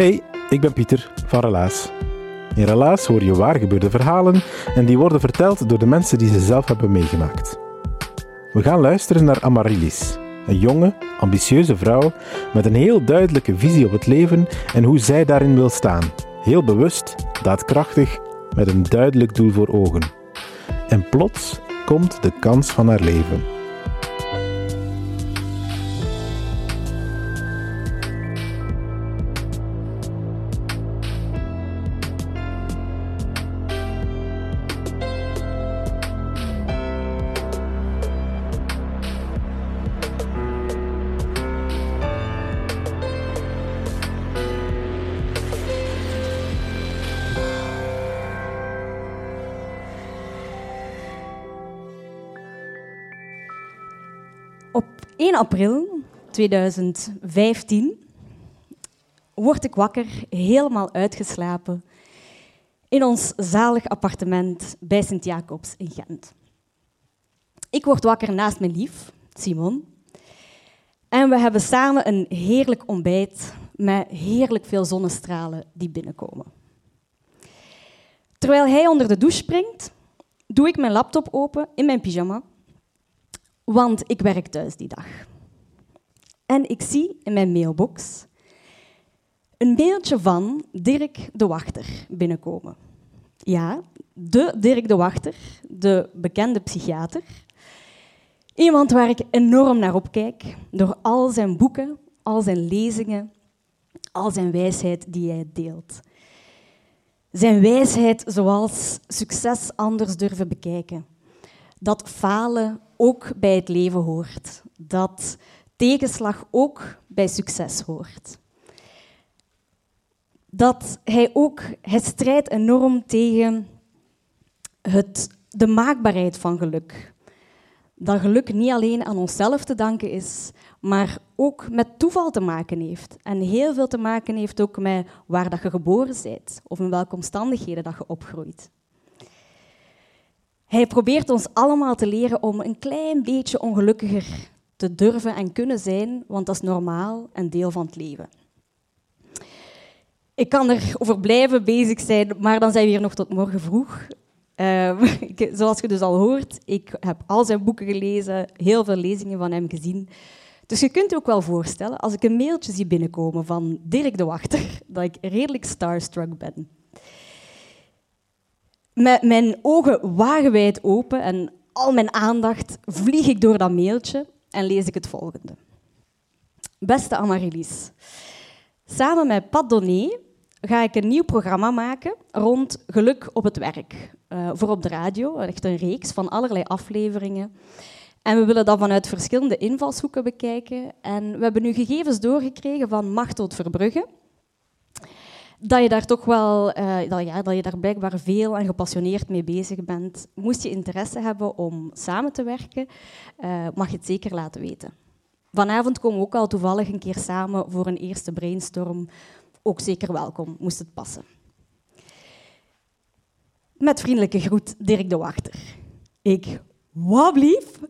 Hey, ik ben Pieter van Relaas. In Relaas hoor je waar gebeurde verhalen en die worden verteld door de mensen die ze zelf hebben meegemaakt. We gaan luisteren naar Amaryllis, een jonge, ambitieuze vrouw met een heel duidelijke visie op het leven en hoe zij daarin wil staan. Heel bewust, daadkrachtig, met een duidelijk doel voor ogen. En plots komt de kans van haar leven. Op 1 april 2015 word ik wakker, helemaal uitgeslapen, in ons zalig appartement bij Sint-Jacobs in Gent. Ik word wakker naast mijn lief, Simon. En we hebben samen een heerlijk ontbijt met heerlijk veel zonnestralen die binnenkomen. Terwijl hij onder de douche springt, doe ik mijn laptop open in mijn pyjama want ik werk thuis die dag. En ik zie in mijn mailbox een mailtje van Dirk de Wachter binnenkomen. Ja, de Dirk de Wachter, de bekende psychiater. Iemand waar ik enorm naar opkijk door al zijn boeken, al zijn lezingen, al zijn wijsheid die hij deelt. Zijn wijsheid zoals succes anders durven bekijken dat falen ook bij het leven hoort. Dat tegenslag ook bij succes hoort. Dat hij ook, hij strijdt enorm tegen het, de maakbaarheid van geluk. Dat geluk niet alleen aan onszelf te danken is, maar ook met toeval te maken heeft. En heel veel te maken heeft ook met waar dat je geboren bent of in welke omstandigheden dat je opgroeit. Hij probeert ons allemaal te leren om een klein beetje ongelukkiger te durven en kunnen zijn, want dat is normaal en deel van het leven. Ik kan erover blijven bezig zijn, maar dan zijn we hier nog tot morgen vroeg. Ik, zoals je dus al hoort, ik heb al zijn boeken gelezen, heel veel lezingen van hem gezien. Dus je kunt je ook wel voorstellen, als ik een mailtje zie binnenkomen van Dirk de Wachter, dat ik redelijk starstruck ben. Met mijn ogen wagenwijd open en al mijn aandacht vlieg ik door dat mailtje en lees ik het volgende. Beste Amaryllis, samen met Pat Donné ga ik een nieuw programma maken rond geluk op het werk. Uh, voor op de radio, echt een reeks van allerlei afleveringen. En we willen dat vanuit verschillende invalshoeken bekijken. En we hebben nu gegevens doorgekregen van Machtel Verbrugge dat je daar toch wel, uh, dat, ja, dat je daar blijkbaar veel en gepassioneerd mee bezig bent. Moest je interesse hebben om samen te werken, uh, mag je het zeker laten weten. Vanavond komen we ook al toevallig een keer samen voor een eerste brainstorm. Ook zeker welkom, moest het passen. Met vriendelijke groet, Dirk de Wachter. Ik, wat blief?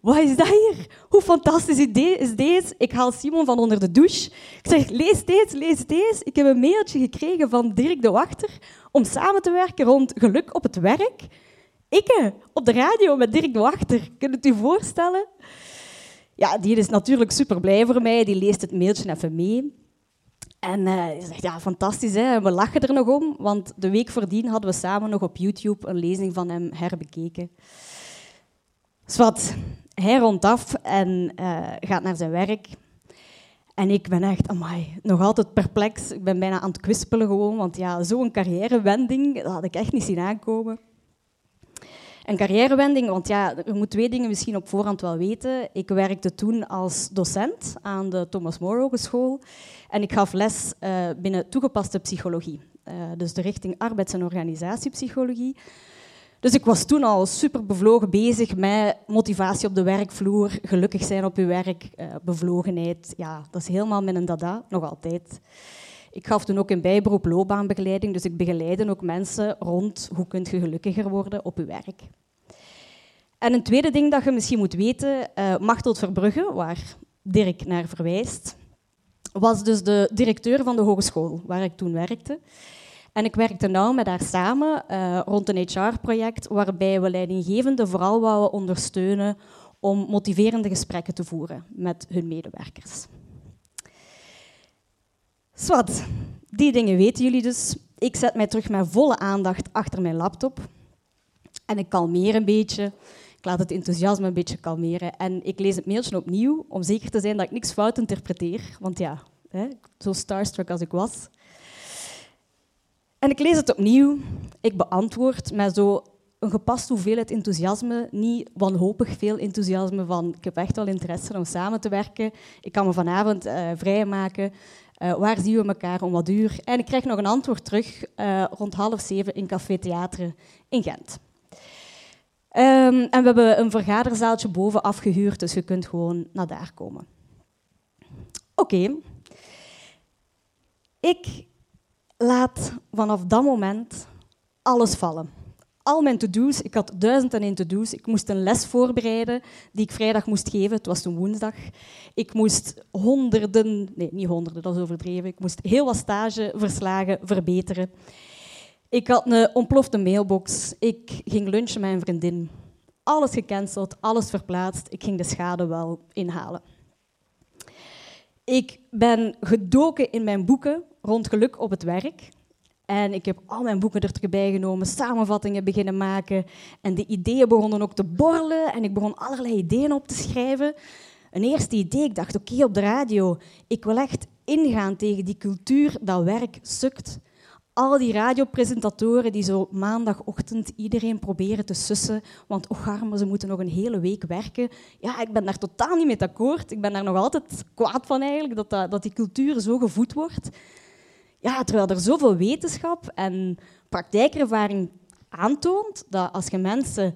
Wat is dat hier? Hoe fantastisch idee is deze? Ik haal Simon van onder de douche. Ik zeg, lees deze, lees deze. Ik heb een mailtje gekregen van Dirk de Wachter om samen te werken rond geluk op het werk. Ik, op de radio met Dirk de Wachter. Kunt het u voorstellen? Ja, die is natuurlijk super blij voor mij. Die leest het mailtje even mee. En uh, zegt, ja, fantastisch, hè? we lachen er nog om, want de week voordien hadden we samen nog op YouTube een lezing van hem herbekeken. Zwat, hij rondt af en uh, gaat naar zijn werk. En ik ben echt, nog altijd perplex. Ik ben bijna aan het kwispelen gewoon, want ja, zo'n carrièrewending, had ik echt niet zien aankomen. Een carrièrewending, want ja, je moet twee dingen misschien op voorhand wel weten. Ik werkte toen als docent aan de Thomas More Hogeschool en ik gaf les uh, binnen toegepaste psychologie. Uh, dus de richting arbeids- en organisatiepsychologie. Dus ik was toen al super bevlogen bezig met motivatie op de werkvloer, gelukkig zijn op je werk, uh, bevlogenheid. Ja, dat is helemaal mijn dada, nog altijd. Ik gaf toen ook een bijberoep loopbaanbegeleiding, dus ik begeleide ook mensen rond hoe kunt je gelukkiger worden op je werk. En een tweede ding dat je misschien moet weten, uh, Machteld Verbrugge, waar Dirk naar verwijst, was dus de directeur van de hogeschool waar ik toen werkte. En ik werkte nauw met haar samen uh, rond een HR-project waarbij we leidinggevenden vooral wouden ondersteunen om motiverende gesprekken te voeren met hun medewerkers. Zwat, die dingen weten jullie dus. Ik zet mij terug met volle aandacht achter mijn laptop en ik kalmeer een beetje. Ik laat het enthousiasme een beetje kalmeren en ik lees het mailtje opnieuw om zeker te zijn dat ik niks fout interpreteer. Want ja, hè, zo starstruck als ik was. En ik lees het opnieuw. Ik beantwoord met zo een gepast hoeveelheid enthousiasme. Niet wanhopig veel enthousiasme van ik heb echt wel interesse om samen te werken. Ik kan me vanavond uh, vrijmaken. Uh, waar zien we elkaar om wat uur? En ik krijg nog een antwoord terug uh, rond half zeven in Café Theater in Gent. Um, en we hebben een vergaderzaaltje boven afgehuurd, dus je kunt gewoon naar daar komen. Oké. Ik laat vanaf dat moment alles vallen. Al mijn to-do's, ik had duizend en één to-do's. Ik moest een les voorbereiden die ik vrijdag moest geven. Het was toen woensdag. Ik moest honderden, nee, niet honderden, dat is overdreven. Ik moest heel wat stageverslagen verbeteren. Ik had een ontplofte mailbox. Ik ging lunchen met een vriendin. Alles gecanceld, alles verplaatst. Ik ging de schade wel inhalen. Ik ben gedoken in mijn boeken rond geluk op het werk. En ik heb al mijn boeken erbij genomen, samenvattingen beginnen maken. En de ideeën begonnen ook te borrelen. En ik begon allerlei ideeën op te schrijven. Een eerste idee, ik dacht, oké, op de radio. Ik wil echt ingaan tegen die cultuur dat werk sukt. Al die radiopresentatoren die zo maandagochtend iedereen proberen te sussen, want och arme, ze moeten nog een hele week werken. Ja, ik ben daar totaal niet mee akkoord. Ik ben daar nog altijd kwaad van eigenlijk, dat, dat die cultuur zo gevoed wordt. Ja, terwijl er zoveel wetenschap en praktijkervaring aantoont dat als je mensen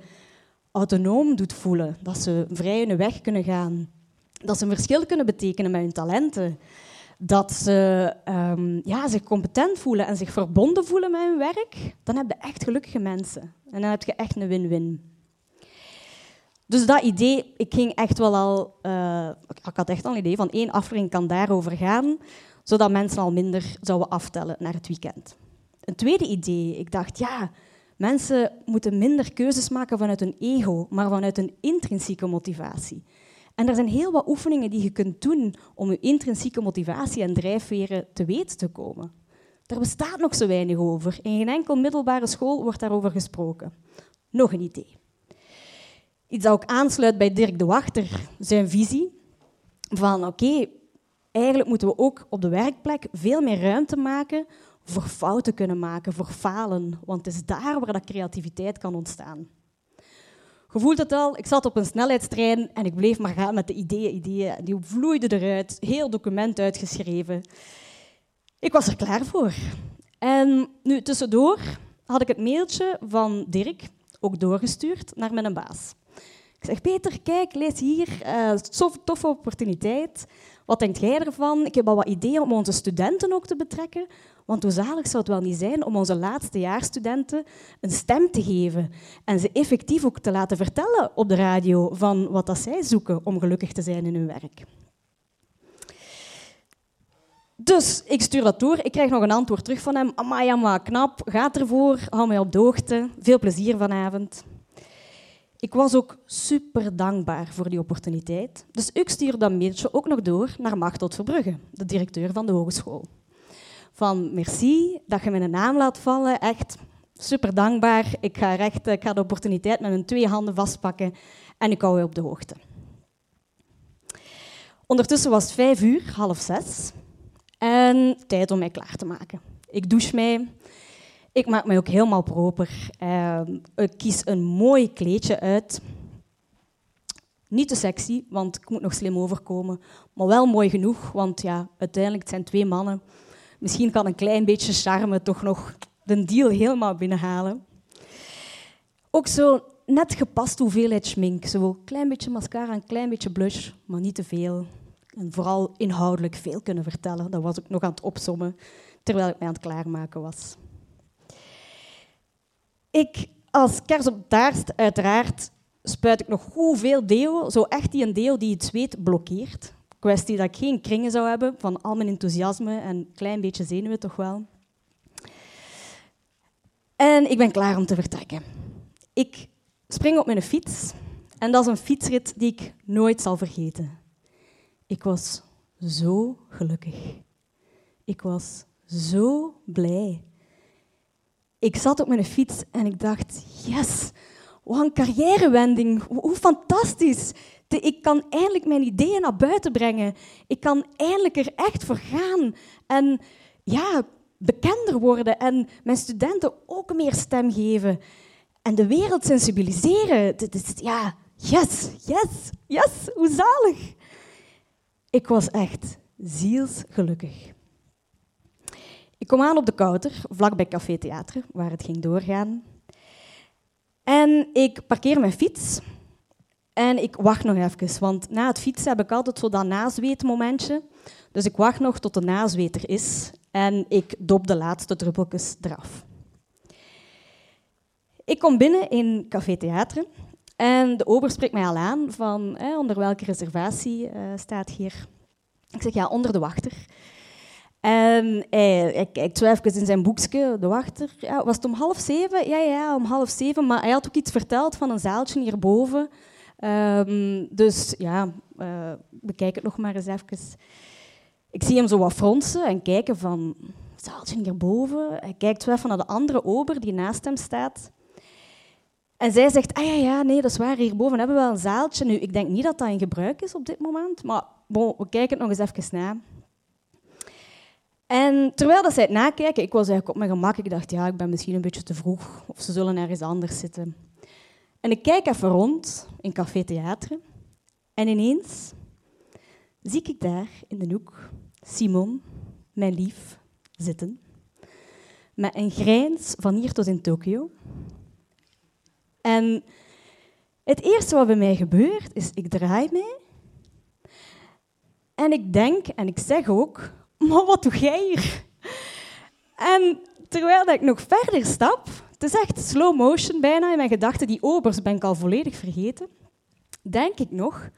autonoom doet voelen, dat ze vrij hun weg kunnen gaan, dat ze een verschil kunnen betekenen met hun talenten, dat ze um, ja, zich competent voelen en zich verbonden voelen met hun werk, dan heb je echt gelukkige mensen. En dan heb je echt een win-win. Dus dat idee, ik ging echt wel al, uh, ik had echt al een idee van één aflevering kan daarover gaan, zodat mensen al minder zouden aftellen naar het weekend. Een tweede idee, ik dacht, ja, mensen moeten minder keuzes maken vanuit hun ego, maar vanuit een intrinsieke motivatie. En er zijn heel wat oefeningen die je kunt doen om je intrinsieke motivatie en drijfveren te weten te komen. Daar bestaat nog zo weinig over. In geen enkel middelbare school wordt daarover gesproken. Nog een idee. Iets dat ook aansluit bij Dirk de Wachter, zijn visie van oké, eigenlijk moeten we ook op de werkplek veel meer ruimte maken voor fouten kunnen maken, voor falen. Want het is daar waar dat creativiteit kan ontstaan. Je voelt het al, ik zat op een snelheidstrein en ik bleef maar gaan met de ideeën, ideeën. Die vloeiden eruit, heel document uitgeschreven. Ik was er klaar voor. En nu tussendoor had ik het mailtje van Dirk ook doorgestuurd naar mijn baas. Ik zeg, Peter, kijk, lees hier, uh, toffe opportuniteit. Wat denkt jij ervan? Ik heb al wat ideeën om onze studenten ook te betrekken. Want hoe zalig zou het wel niet zijn om onze laatste jaarstudenten een stem te geven en ze effectief ook te laten vertellen op de radio van wat dat zij zoeken om gelukkig te zijn in hun werk. Dus ik stuur dat door. Ik krijg nog een antwoord terug van hem. Amai, maar knap. Gaat ervoor. Hou mij op de hoogte. Veel plezier vanavond. Ik was ook super dankbaar voor die opportuniteit. Dus ik stuur dat mailtje ook nog door naar Machteld Verbrugge, de directeur van de hogeschool. van merci dat je mijn naam laat vallen. Echt super dankbaar. Ik ga, recht, ik ga de opportuniteit met mijn twee handen vastpakken en ik hou je op de hoogte. Ondertussen was het vijf uur, half zes. En tijd om mij klaar te maken. Ik douche mij. Ik maak mij ook helemaal proper. Ehm, ik kies een mooi kleedje uit. Niet te sexy, want ik moet nog slim overkomen. Maar wel mooi genoeg, want ja, uiteindelijk het zijn twee mannen. Misschien kan een klein beetje charme toch nog de deal helemaal binnenhalen. Ook zo net gepast hoeveelheid schmink. Zo een klein beetje mascara, een klein beetje blush, maar niet te veel. En vooral inhoudelijk veel kunnen vertellen. Dat was ik nog aan het opsommen terwijl ik mij aan het klaarmaken was. Ik, als kers op taart, uiteraard, spuit ik nog hoeveel deo. Zo echt die een deo die het zweet blokkeert. Kwestie dat ik geen kringen zou hebben van al mijn enthousiasme en een klein beetje zenuwen toch wel. En ik ben klaar om te vertrekken. Ik spring op mijn fiets en dat is een fietsrit die ik nooit zal vergeten. Ik was zo gelukkig. Ik was zo blij. Ik zat op mijn fiets en ik dacht, yes, wat een carrièrewending, hoe fantastisch. Ik kan eindelijk mijn ideeën naar buiten brengen. Ik kan eindelijk er echt voor gaan. En ja, bekender worden en mijn studenten ook meer stem geven. En de wereld sensibiliseren. Ja, yes, yes, yes, hoe zalig. Ik was echt zielsgelukkig. Ik kom aan op de Kouter, vlakbij Café Theater, waar het ging doorgaan. En ik parkeer mijn fiets en ik wacht nog even, want na het fietsen heb ik altijd zo dat nazweetmomentje. Dus ik wacht nog tot de nazweet er is en ik dop de laatste druppeltjes eraf. Ik kom binnen in Café Theater en de ober spreekt mij al aan van onder welke reservatie uh, staat hier. Ik zeg ja, onder de wachter. En hij, hij kijkt zo even in zijn boekje, de wachter. Ja, was het om half zeven? Ja, ja, om half zeven. Maar hij had ook iets verteld van een zaaltje hierboven. Um, dus ja, uh, bekijk het nog maar eens even. Ik zie hem zo wat fronsen en kijken van... Zaaltje hierboven. Hij kijkt zo even naar de andere ober die naast hem staat. En zij zegt, ah ja, ja, nee, dat is waar, hierboven hebben we wel een zaaltje. Nu, ik denk niet dat dat in gebruik is op dit moment, maar bon, we kijken het nog eens even na. En terwijl dat zij het nakijken, ik was eigenlijk op mijn gemak. Ik dacht, ja, ik ben misschien een beetje te vroeg. Of ze zullen ergens anders zitten. En ik kijk even rond in Café Theater. En ineens zie ik daar in de hoek Simon, mijn lief, zitten. Met een grijns van hier tot in Tokio. En het eerste wat bij mij gebeurt, is ik draai mij. En ik denk, en ik zeg ook, maar wat doe jij hier? En terwijl ik nog verder stap, het is echt slow motion bijna in mijn gedachten, die obers ben ik al volledig vergeten, denk ik nog,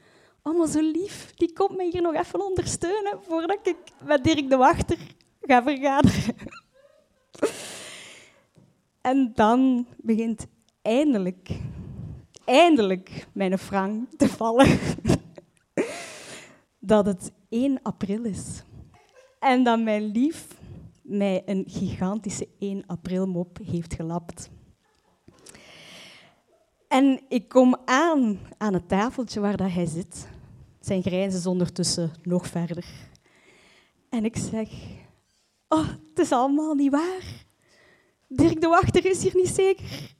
allemaal zo lief, die komt mij hier nog even ondersteunen voordat ik met Dirk de Wachter ga vergaderen. En dan begint eindelijk, eindelijk mijn frank te vallen dat het 1 april is. En dat mijn lief mij een gigantische 1 april mop heeft gelapt. En ik kom aan aan het tafeltje waar dat hij zit. Zijn grijns is ondertussen nog verder. En ik zeg, oh, het is allemaal niet waar. Dirk de Wachter is hier niet zeker.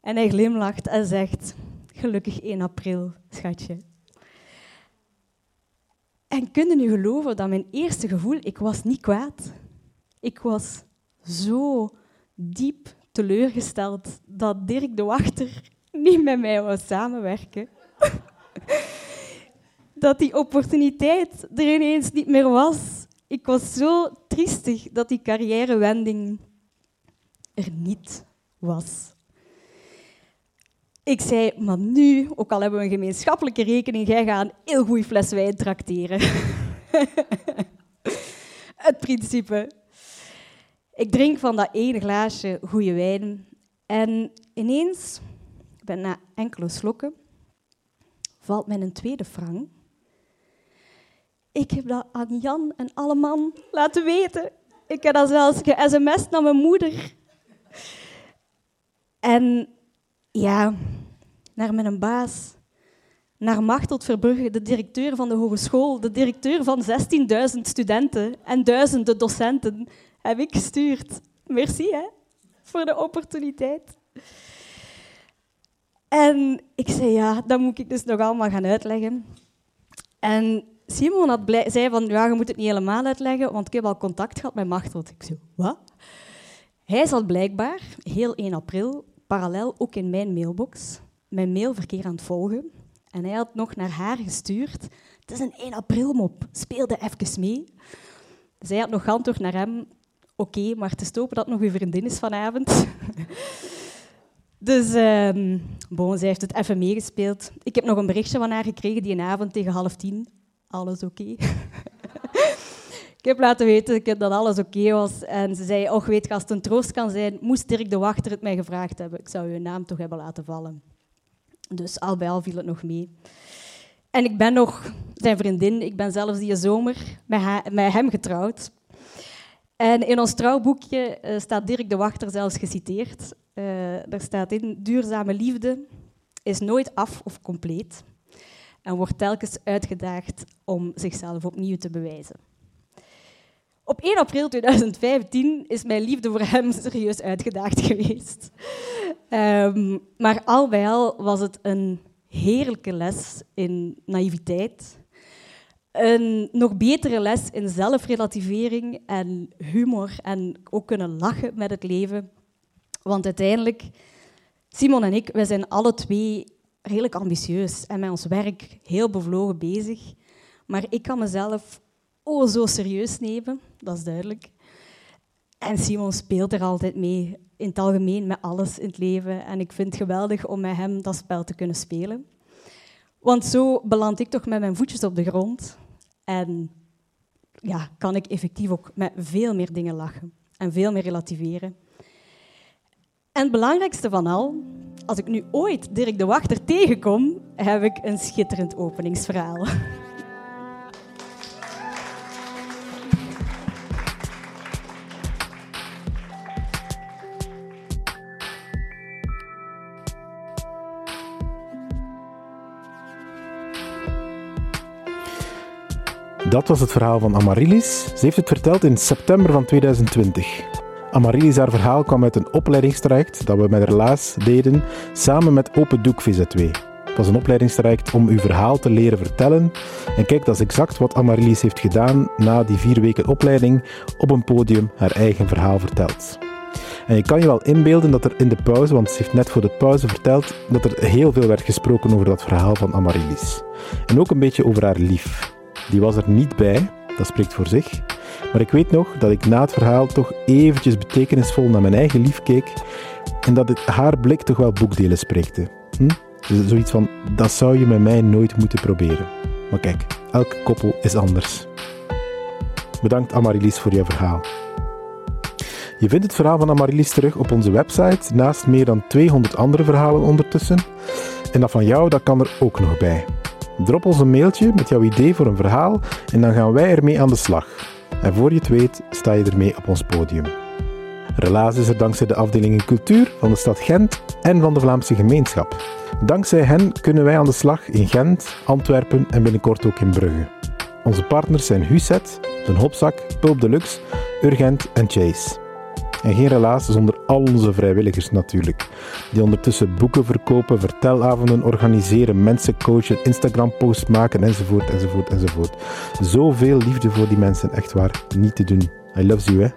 En hij glimlacht en zegt, gelukkig 1 april, schatje. En kunnen u geloven dat mijn eerste gevoel, ik was niet kwaad. Ik was zo diep teleurgesteld dat Dirk de Wachter niet met mij wou samenwerken. dat die opportuniteit er ineens niet meer was. Ik was zo triestig dat die carrièrewending er niet was. Ik zei, maar nu, ook al hebben we een gemeenschappelijke rekening, jij gaat een heel goede fles wijn trakteren. Het principe. Ik drink van dat ene glaasje goede wijn en ineens, ben na enkele slokken, valt mij een tweede frank. Ik heb dat aan Jan en alle man laten weten. Ik heb dat zelfs ge-sms'd naar mijn moeder. En ja, naar mijn baas, naar Machteld Verbrugge, de directeur van de hogeschool, de directeur van 16.000 studenten en duizenden docenten, heb ik gestuurd. Merci hè, voor de opportuniteit. En ik zei, ja, dat moet ik dus nog allemaal gaan uitleggen. En Simon had zei van, ja, je moet het niet helemaal uitleggen, want ik heb al contact gehad met Machteld. Ik zei, wat? Hij zat blijkbaar, heel 1 april, parallel ook in mijn mailbox, mijn mailverkeer aan het volgen. En hij had nog naar haar gestuurd. Het is een 1 april mop, speelde even mee. Zij had nog geantwoord naar hem, oké, maar te stopen dat nog uw vriendin is vanavond. dus um, bon, zij heeft het even meegespeeld. Ik heb nog een berichtje van haar gekregen die avond tegen half tien. Alles oké. ik heb laten weten dat alles oké was. En ze zei, och weet je, als het een troost kan zijn, moest Dirk de Wachter het mij gevraagd hebben. Ik zou uw naam toch hebben laten vallen. Dus al bij al viel het nog mee. En ik ben nog zijn vriendin. Ik ben zelfs die zomer met, hem getrouwd. En in ons trouwboekje uh, staat Dirk de Wachter zelfs geciteerd. Uh, daar staat in, duurzame liefde is nooit af of compleet en wordt telkens uitgedaagd om zichzelf opnieuw te bewijzen. Op 1 april 2015 is mijn liefde voor hem serieus uitgedaagd geweest. Um, maar al bij al was het een heerlijke les in naïviteit. Een nog betere les in zelfrelativering en humor en ook kunnen lachen met het leven. Want uiteindelijk, Simon en ik, wij zijn alle twee redelijk ambitieus en met ons werk heel bevlogen bezig. Maar ik kan mezelf oh zo serieus nemen, dat is duidelijk. En Simon speelt er altijd mee, in het algemeen met alles in het leven. En ik vind het geweldig om met hem dat spel te kunnen spelen. Want zo beland ik toch met mijn voetjes op de grond. En ja, kan ik effectief ook met veel meer dingen lachen en veel meer relativeren. En het belangrijkste van al, als ik nu ooit Dirk de Wachter tegenkom, heb ik een schitterend openingsverhaal. Dat was het verhaal van Amarilis. Ze heeft het verteld in september van 2020. Amarilis haar verhaal kwam uit een opleidingstraject dat we met Relaas deden samen met Open Doek VZ2. Het was een opleidingstraject om uw verhaal te leren vertellen. En kijk, dat is exact wat Amarilis heeft gedaan na die vier weken opleiding op een podium haar eigen verhaal vertelt. En je kan je wel inbeelden dat er in de pauze, want ze heeft net voor de pauze verteld, dat er heel veel werd gesproken over dat verhaal van Amarilis. En ook een beetje over haar lief. Die was er niet bij, dat spreekt voor zich. Maar ik weet nog dat ik na het verhaal toch eventjes betekenisvol naar mijn eigen lief keek en dat het haar blik toch wel boekdelen spreekte. Hm? Dus zoiets van, dat zou je met mij nooit moeten proberen. Maar kijk, elke koppel is anders. Bedankt Amarilis voor je verhaal. Je vindt het verhaal van Amarilis terug op onze website, naast meer dan 200 andere verhalen ondertussen. En dat van jou, dat kan er ook nog bij. Drop ons een mailtje met jouw idee voor een verhaal en dan gaan wij ermee aan de slag. En voor je het weet, sta je ermee op ons podium. Relaas is er dankzij de afdelingen cultuur van de stad Gent en van de Vlaamse gemeenschap. Dankzij hen kunnen wij aan de slag in Gent, Antwerpen en binnenkort ook in Brugge. Onze partners zijn Huset, Den Hopzak, Pulp Deluxe, Urgent en Chase. En geen relaas zonder al onze vrijwilligers natuurlijk. Die ondertussen boeken verkopen, vertelavonden organiseren, mensen coachen, Instagram-posts maken enzovoort, enzovoort, enzovoort. Zoveel liefde voor die mensen, echt waar, niet te doen. I love you, hè.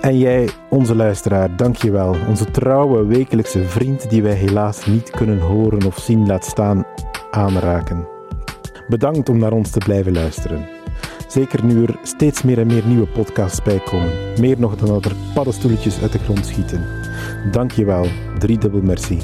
En jij, onze luisteraar, dank je wel. Onze trouwe wekelijkse vriend die wij helaas niet kunnen horen of zien laat staan aanraken. Bedankt om naar ons te blijven luisteren. Zeker nu er steeds meer en meer nieuwe podcasts bijkomen. Meer nog dan dat er paddenstoeltjes uit de grond schieten. Dank je wel. Driedubbel merci.